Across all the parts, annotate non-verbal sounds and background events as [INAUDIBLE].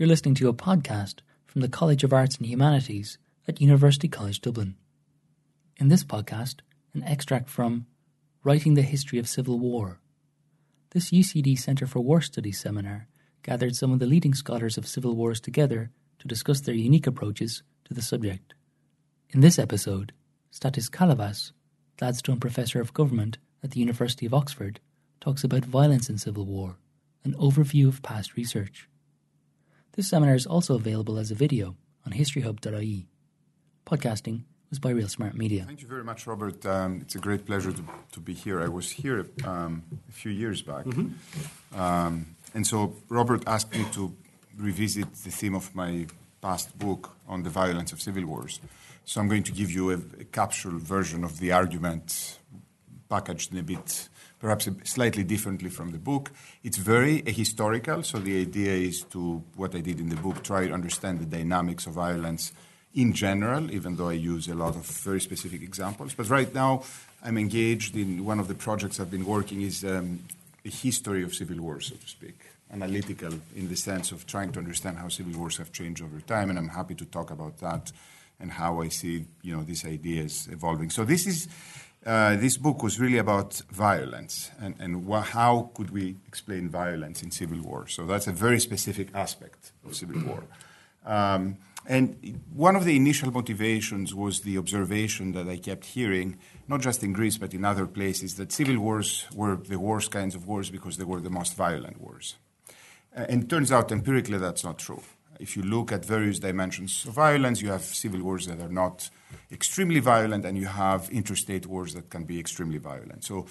You're listening to a podcast from the College of Arts and Humanities at University College Dublin. In this podcast, an extract from Writing the History of Civil War. This UCD Centre for War Studies seminar gathered some of the leading scholars of civil wars together to discuss their unique approaches to the subject. In this episode, Stathis Kalyvas, Gladstone Professor of Government at the University of Oxford, talks about violence in civil war, an overview of past research. This seminar is also available as a video on historyhub.ie. Podcasting was by Real Smart Media. Thank you very much, Robert. Um, it's a great pleasure to, to be here. I was here um, a few years back. Mm-hmm. Um, and so Robert asked me to revisit the theme of my past book on the violence of civil wars. So I'm going to give you a, a capsule version of the argument packaged in a bit perhaps slightly differently from the book. It's very historical, so the idea is to, what I did in the book, try to understand the dynamics of violence in general, even though I use a lot of very specific examples. But right now, I'm engaged in one of the projects I've been working is um, a history of civil wars, so to speak, analytical in the sense of trying to understand how civil wars have changed over time, and I'm happy to talk about that and how I see, you know, these ideas evolving. So this is uh, this book was really about violence and, and wh- how could we explain violence in civil war. So that's a very specific aspect of civil war. Um, and one of the initial motivations was the observation that I kept hearing, not just in Greece but in other places, that civil wars were the worst kinds of wars because they were the most violent wars. And it turns out empirically that's not true. If you look at various dimensions of violence, you have civil wars that are not extremely violent, and you have interstate wars that can be extremely violent. So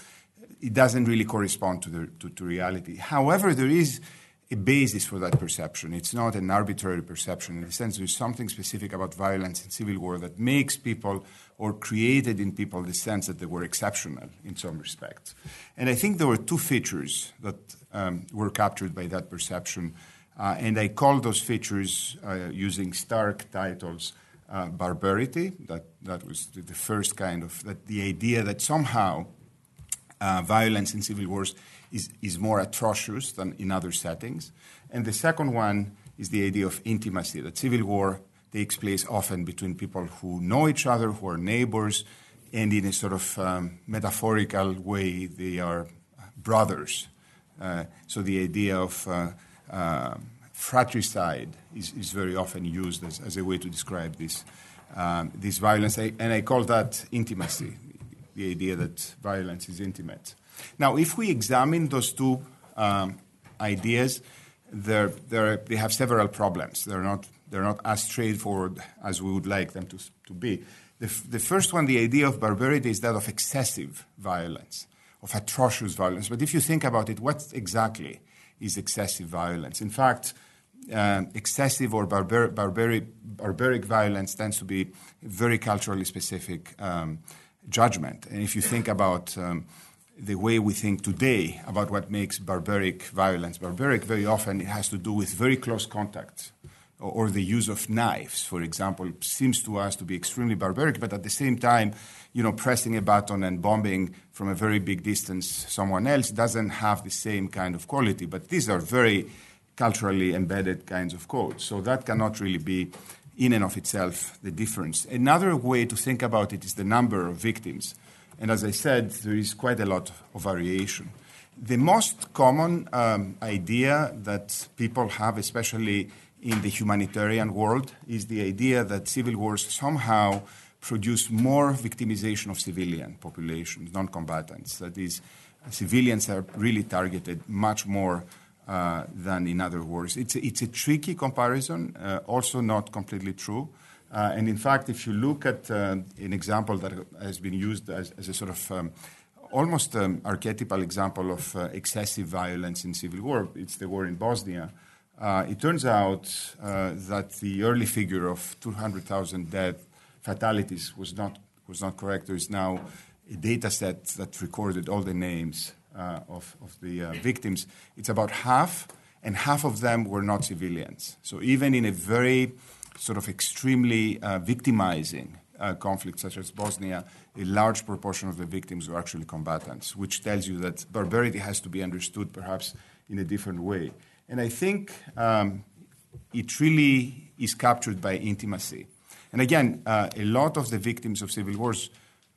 it doesn't really correspond to, the, to, to reality. However, there is a basis for that perception. It's not an arbitrary perception. In the sense, there's something specific about violence in civil war that makes people or created in people the sense that they were exceptional in some respects. And I think there were two features that um, were captured by that perception uh, and I call those features uh, using stark titles uh, barbarity. That, that was the, the, first kind of that the idea that somehow uh, violence in civil wars is, is more atrocious than in other settings. And the second one is the idea of intimacy, that civil war takes place often between people who know each other, who are neighbors, and in a sort of um, metaphorical way, they are brothers. Uh, so the idea of uh, uh, fratricide is, is, very often used as, as, a way to describe this, um, this violence, and I call that intimacy, the idea that violence is intimate. Now, if we examine those two um, ideas, they're, they're, they have several problems. They're not, they're not as straightforward as we would like them to, to be. The, f- the first one, the idea of barbarity, is that of excessive violence, of atrocious violence. But if you think about it, what exactly is excessive violence. In fact, uh, excessive or barbar- barbaric, barbaric violence tends to be very culturally specific um, judgment. And if you think about um, the way we think today about what makes barbaric violence barbaric, very often it has to do with very close contact or the use of knives, for example, seems to us to be extremely barbaric, but at the same time, you know, pressing a button and bombing from a very big distance someone else doesn't have the same kind of quality. But these are very culturally embedded kinds of codes. So that cannot really be, in and of itself, the difference. Another way to think about it is the number of victims. And as I said, there is quite a lot of variation. The most common um, idea that people have, especially in the humanitarian world is the idea that civil wars somehow produce more victimization of civilian populations, non combatants. That is, civilians are really targeted much more than in other wars. It's a, it's a tricky comparison, uh, also not completely true. Uh, and in fact, if you look at uh, an example that has been used as, a sort of um, almost um, archetypal example of uh, excessive violence in civil war, it's the war in Bosnia. Uh, it turns out uh, that the early figure of 200,000 dead fatalities was not, was not correct. There is now a data set that recorded all the names uh, of, of the uh, victims. It's about half, and half of them were not civilians. So even in a very sort of extremely uh, victimizing uh, conflict such as Bosnia, a large proportion of the victims were actually combatants, which tells you that barbarity has to be understood perhaps in a different way. And I think um, it really is captured by intimacy. And again, uh, a lot of the victims of civil wars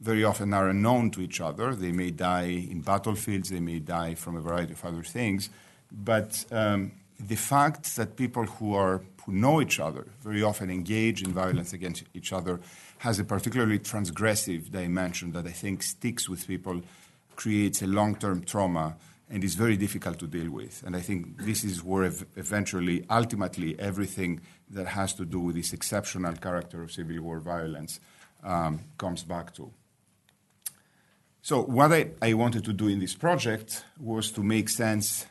very often are unknown to each other. They may die in battlefields, they may die from a variety of other things. But um, the fact that people who, are, who know each other very often engage in violence against each other has a particularly transgressive dimension that I think sticks with people, creates a long term trauma, and is very difficult to deal with. And I think this is where ev- eventually, ultimately, everything that has to do with this exceptional character of civil war violence um, comes back to. So, what I, I, wanted to do in this project was to make sense,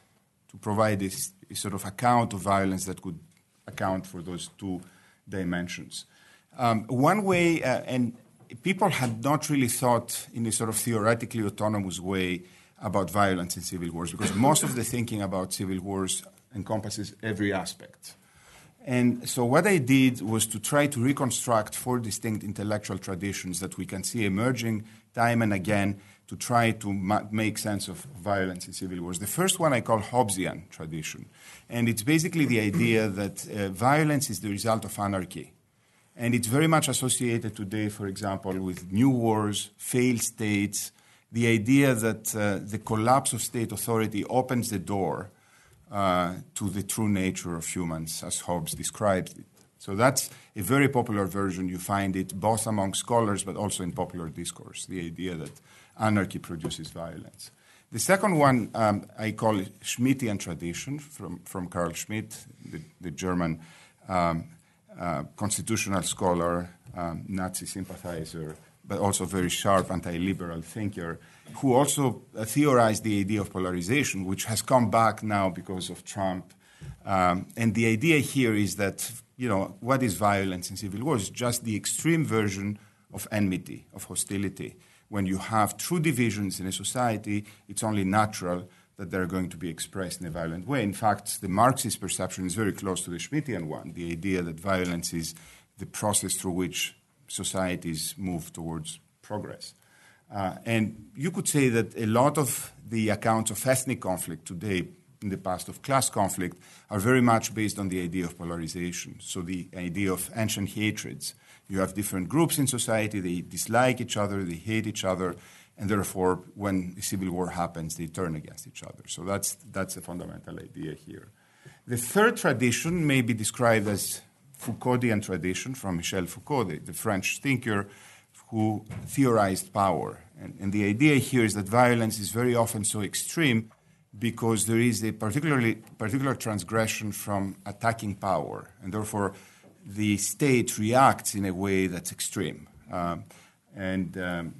to provide this, this sort of account of violence that could account for those two dimensions. Um, one way, uh, and people had not really thought in a sort of theoretically autonomous way about violence in civil wars because most of the thinking about civil wars encompasses every aspect. And so, what I did was to try to reconstruct four distinct intellectual traditions that we can see emerging time and again to try to ma- make sense of violence in civil wars. The first one I call Hobbesian tradition. And it's basically the idea that uh, violence is the result of anarchy. And it's very much associated today, for example, with new wars, failed states, the idea that uh, the collapse of state authority opens the door uh, to the true nature of humans, as Hobbes describes it. So that's a very popular version. You find it both among scholars but also in popular discourse, the idea that anarchy produces violence. The second one um, I call Schmittian tradition from, from Carl Schmitt, the, the German um, uh, constitutional scholar, um, Nazi sympathizer, but also very sharp anti-liberal thinker, who also uh, theorized the idea of polarization, which has come back now because of Trump. Um, and the idea here is that, you know, what is violence in civil wars? Just the extreme version of enmity, of hostility. When you have true divisions in a society, it's only natural that they're going to be expressed in a violent way. In fact, the Marxist perception is very close to the Schmittian one the idea that violence is the process through which societies move towards progress. Uh, and you could say that a lot of the accounts of ethnic conflict today, in the past of class conflict, are very much based on the idea of polarization. So, the idea of ancient hatreds. You have different groups in society, they dislike each other, they hate each other, and therefore, when a civil war happens, they turn against each other. So, that's, that's a fundamental idea here. The third tradition may be described as Foucauldian tradition from Michel Foucault, the, the French thinker who theorized power. And, and, the idea here is that violence is very often so extreme because there is a particularly particular transgression from attacking power, and therefore the state reacts in a way that's extreme. Um, and um,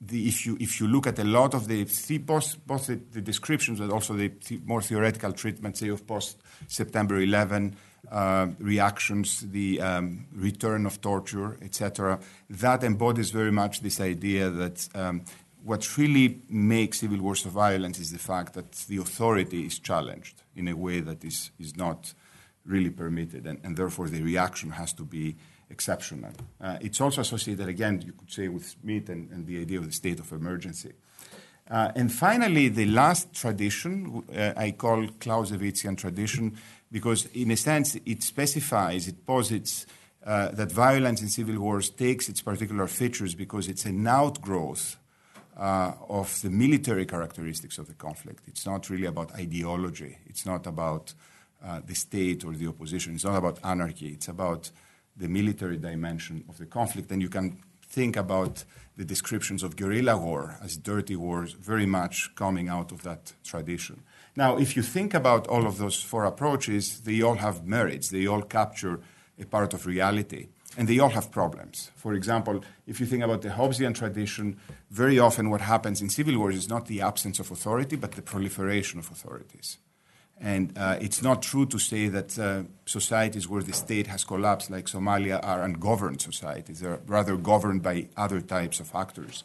the, if, you, if you look at a lot of the, both, both the, the descriptions but also the, the more theoretical treatment, say, of post September 11, uh, reactions, the um, return of torture, etc. That embodies very much this idea that um, what really makes civil wars of violence is the fact that the authority is challenged in a way that is, is not really permitted, and, and therefore the reaction has to be exceptional. Uh, it's also associated, again, you could say, with Schmitt and, and the idea of the state of emergency. Uh, and finally, the last tradition uh, I call Clausewitzian tradition because, in a sense, it specifies, it posits uh, that violence in civil wars takes its particular features because it's an outgrowth uh, of the military characteristics of the conflict. It's not really about ideology, it's not about uh, the state or the opposition, it's not about anarchy, it's about the military dimension of the conflict. And you can think about the descriptions of guerrilla war as dirty wars very much coming out of that tradition. Now, if you think about all of those four approaches, they all have merits. They all capture a part of reality. And they all have problems. For example, if you think about the Hobbesian tradition, very often what happens in civil wars is not the absence of authority, but the proliferation of authorities. And uh, it's not true to say that uh, societies where the state has collapsed, like Somalia, are ungoverned societies. They're rather governed by other types of actors.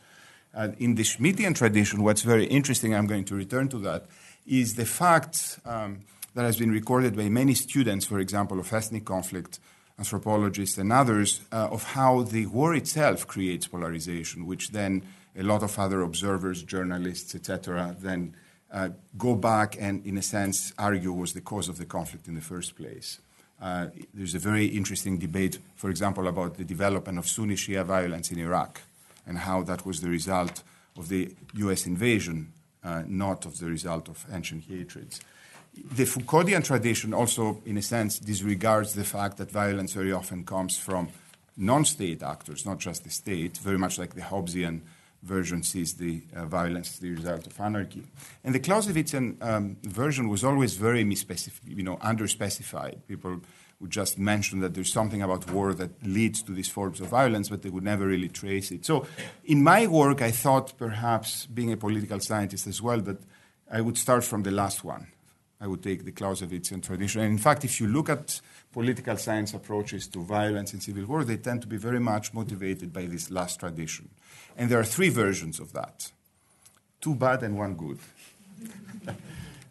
Uh, in the Schmittian tradition, what's very interesting, I'm going to return to that, is the fact um, that has been recorded by many students, for example, of ethnic conflict, anthropologists, and others, uh, of how the war itself creates polarization, which then a lot of other observers, journalists, etc., then uh, go back and, in a sense, argue was the cause of the conflict in the first place. Uh, there's a very interesting debate, for example, about the development of Sunni Shia violence in Iraq and how that was the result of the US invasion, uh, not of the result of ancient hatreds. The Foucauldian tradition also, in a sense, disregards the fact that violence very often comes from non state actors, not just the state, very much like the Hobbesian version sees the uh, violence as the result of anarchy. And the Clausewitzian um, version was always very you know, underspecified. People would just mention that there's something about war that leads to these forms of violence, but they would never really trace it. So in my work, I thought perhaps, being a political scientist as well, that I would start from the last one. I would take the Clausewitzian tradition. And in fact, if you look at political science approaches to violence and civil war, they tend to be very much motivated by this last tradition. And there are three versions of that two bad and one good. [LAUGHS]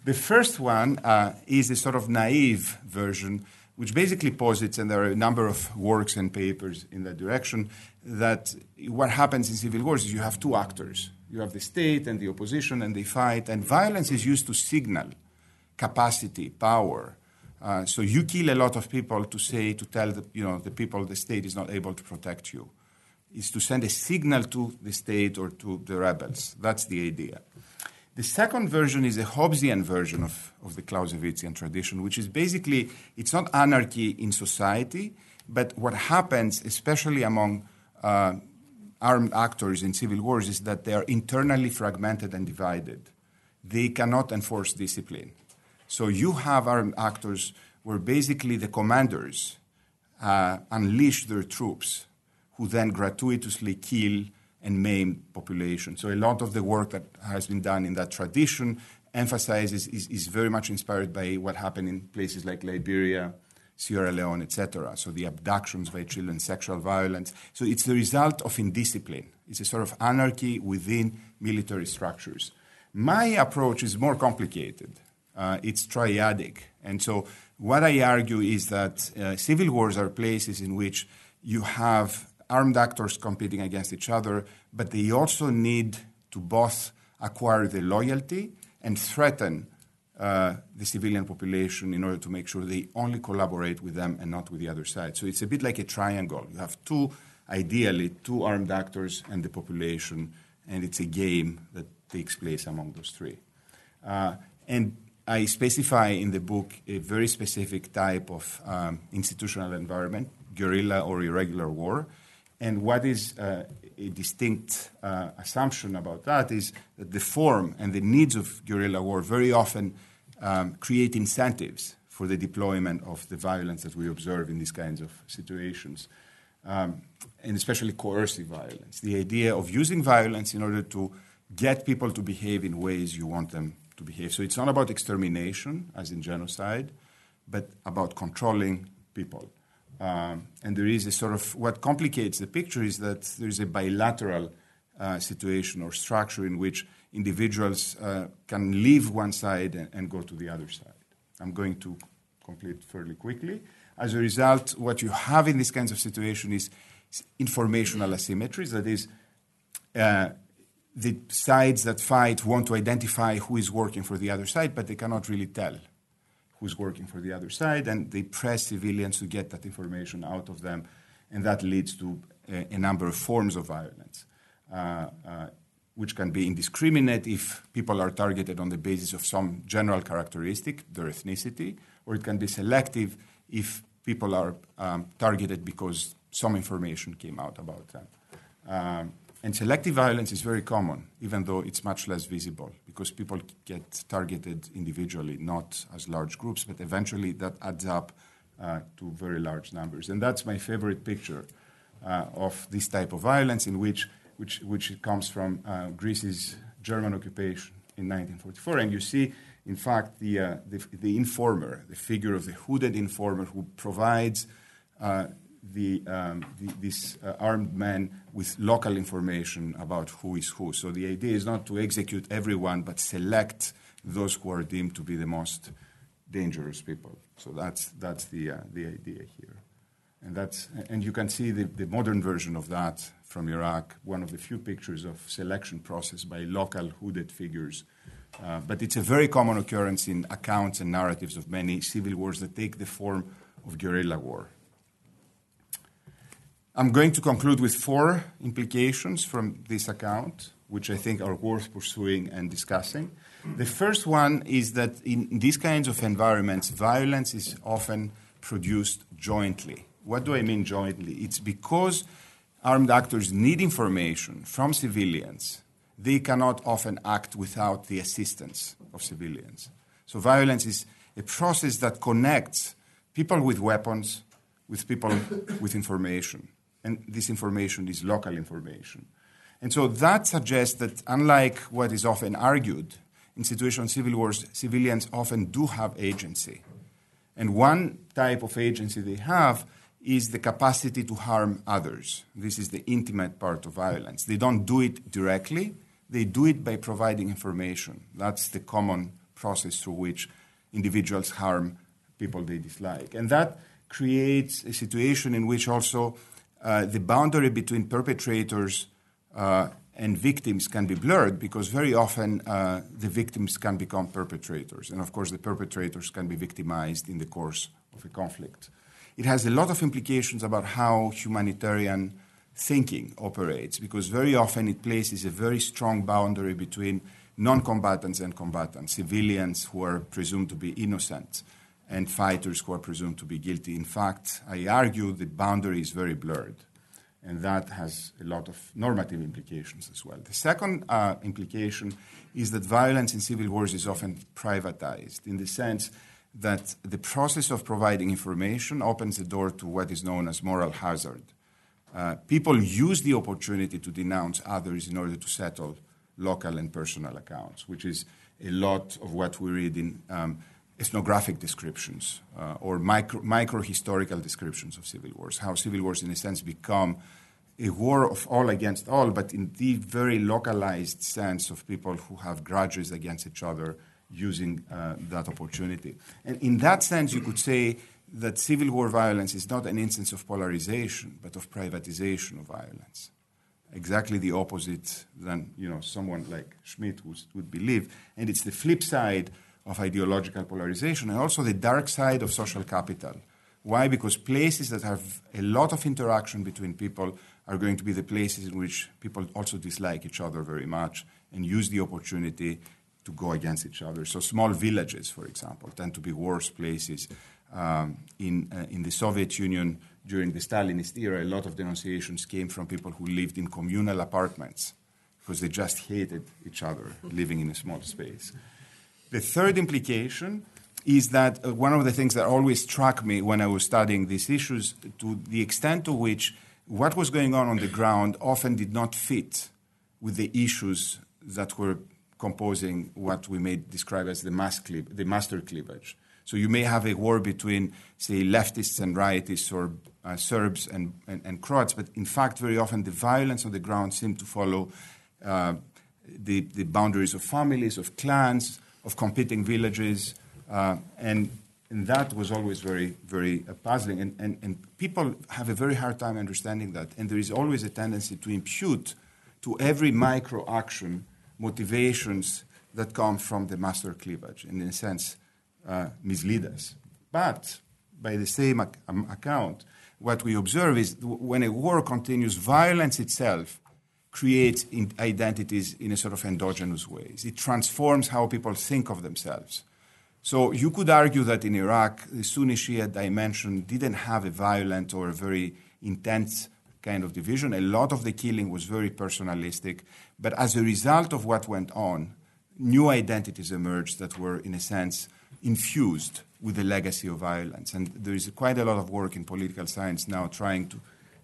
the first one uh, is a sort of naive version, which basically posits, and there are a number of works and papers in that direction, that what happens in civil wars is you have two actors. You have the state and the opposition, and they fight, and violence is used to signal capacity, power. Uh, so you kill a lot of people to say, to tell the, you know, the people the state is not able to protect you is to send a signal to the state or to the rebels. That's the idea. The second version is a Hobbesian version of, of the Clausewitzian tradition, which is basically it's not anarchy in society, but what happens, especially among uh, armed actors in civil wars, is that they are internally fragmented and divided. They cannot enforce discipline. So you have armed actors where basically the commanders uh, unleash their troops who then gratuitously kill and maim population. So a lot of the work that has been done in that tradition emphasizes is, is very much inspired by what happened in places like Liberia, Sierra Leone, etc. So the abductions by children, sexual violence. So it's the result of indiscipline. It's a sort of anarchy within military structures. My approach is more complicated. Uh, it's triadic. And so what I argue is that uh, civil wars are places in which you have armed actors competing against each other, but they also need to both acquire the loyalty and threaten uh, the civilian population in order to make sure they only collaborate with them and not with the other side. So it's a bit like a triangle. You have two, ideally, two armed actors and the population, and it's a game that takes place among those three. Uh, and I specify in the book a very specific type of um, institutional environment, guerrilla or irregular war, and what is uh, a distinct uh, assumption about that is that the form and the needs of guerrilla war very often um, create incentives for the deployment of the violence that we observe in these kinds of situations, um, and especially coercive violence. The idea of using violence in order to get people to behave in ways you want them to behave. So it's not about extermination, as in genocide, but about controlling people. Um, and there is a sort of what complicates the picture is that there is a bilateral uh, situation or structure in which individuals uh, can leave one side and, and, go to the other side. I'm going to complete fairly quickly. As a result, what you have in these kinds of situations is informational asymmetries. That is, uh, the sides that fight want to identify who is working for the other side, but they cannot really tell who's working for the other side, and they press civilians to get that information out of them, and that leads to a, a number of forms of violence, uh, uh, which can be indiscriminate if people are targeted on the basis of some general characteristic, their ethnicity, or it can be selective if people are um, targeted because some information came out about them. Um, and selective violence is very common, even though it's much less visible, because people get targeted individually, not as large groups, but eventually that adds up uh, to very large numbers. And that's my favorite picture uh, of this type of violence, in which, which, which comes from uh, Greece's German occupation in 1944. And you see, in fact, the, uh, the, the, informer, the figure of the hooded informer who provides uh, the, um, the, this uh, armed men with local information about who is who. So the idea is not to execute everyone, but select those who are deemed to be the most dangerous people. So that's, that's the, uh, the idea here. And, that's, and you can see the, the modern version of that from Iraq, one of the few pictures of selection process by local hooded figures. Uh, but it's a very common occurrence in accounts and narratives of many civil wars that take the form of guerrilla war. I'm going to conclude with four implications from this account, which I think are worth pursuing and discussing. The first one is that in these kinds of environments, violence is often produced jointly. What do I mean jointly? It's because armed actors need information from civilians. They cannot often act without the assistance of civilians. So, violence is a process that connects people with weapons with people [COUGHS] with information and this information is local information. And so that suggests that, unlike what is often argued, in situations of civil wars, civilians often do have agency. And one type of agency they have is the capacity to harm others. This is the intimate part of violence. They don't do it directly, they do it by providing information. That's the common process through which individuals harm people they dislike. And that creates a situation in which also uh, the boundary between perpetrators uh, and victims can be blurred because very often uh, the victims can become perpetrators. And of course, the perpetrators can be victimized in the course of a conflict. It has a lot of implications about how humanitarian thinking operates because very often it places a very strong boundary between non combatants and combatants, civilians who are presumed to be innocent and fighters who are presumed to be guilty. In fact, I argue the boundary is very blurred, and that has a lot of normative implications as well. The second uh, implication is that violence in civil wars is often privatized in the sense that the process of providing information opens the door to what is known as moral hazard. Uh, people use the opportunity to denounce others in order to settle local and personal accounts, which is a lot of what we read in um, ethnographic descriptions uh, or micro, historical descriptions of civil wars, how civil wars, in a sense, become a war of all against all, but in the very localized sense of people who have grudges against each other using uh, that opportunity. And in that sense, you could say that civil war violence is not an instance of polarization, but of privatization of violence. Exactly the opposite than you know someone like Schmitt would believe, and it's the flip side of ideological polarization and also the dark side of social capital. Why? Because places that have a lot of interaction between people are going to be the places in which people also dislike each other very much and use the opportunity to go against each other. So, small villages, for example, tend to be worse places. Um, in, uh, in the Soviet Union during the Stalinist era, a lot of denunciations came from people who lived in communal apartments because they just hated each other living in a small space. The third implication is that uh, one of the things that always struck me when I was studying these issues, to the extent to which what was going on on the ground often did not fit with the issues that were composing what we may describe as the, mass the master cleavage. So you may have a war between, say, leftists and rightists or uh, Serbs and, and, and, Croats, but in fact, very often the violence on the ground seemed to follow uh, the, the boundaries of families, of clans, of competing villages, uh, and, and that was always very, very uh, puzzling. And, and, and people have a very hard time understanding that. And there is always a tendency to impute to every micro action motivations that come from the master cleavage, and in a sense, uh, mislead us. But by the same ac- um, account, what we observe is when a war continues, violence itself creates in identities in a sort of endogenous ways. It transforms how people think of themselves. So you could argue that in Iraq, the Sunni Shia dimension didn't have a violent or a very intense kind of division. A lot of the killing was very personalistic. But as a result of what went on, new identities emerged that were, in a sense, infused with the legacy of violence. And there is quite a lot of work in political science now trying to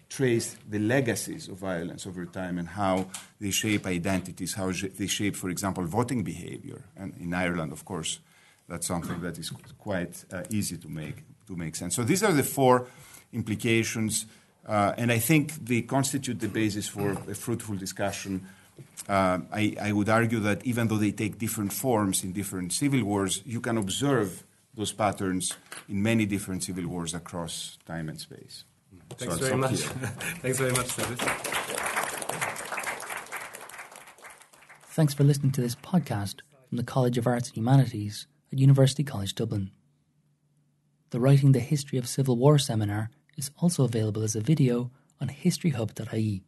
trace the legacies of violence over time and how they shape identities, how they shape, for example, voting behavior. And in Ireland, of course, that's something that is quite uh, easy to make, to make sense. So these are the four implications, uh, and I think they constitute the basis for a fruitful discussion. Uh, I, I would argue that even though they take different forms in different civil wars, you can observe those patterns in many different civil wars across time and space. Thanks so very much. [LAUGHS] Thanks very much, Thanks for listening to this podcast from the College of Arts and Humanities at University College Dublin. The Writing the History of Civil War seminar is also available as a video on historyhub.ie.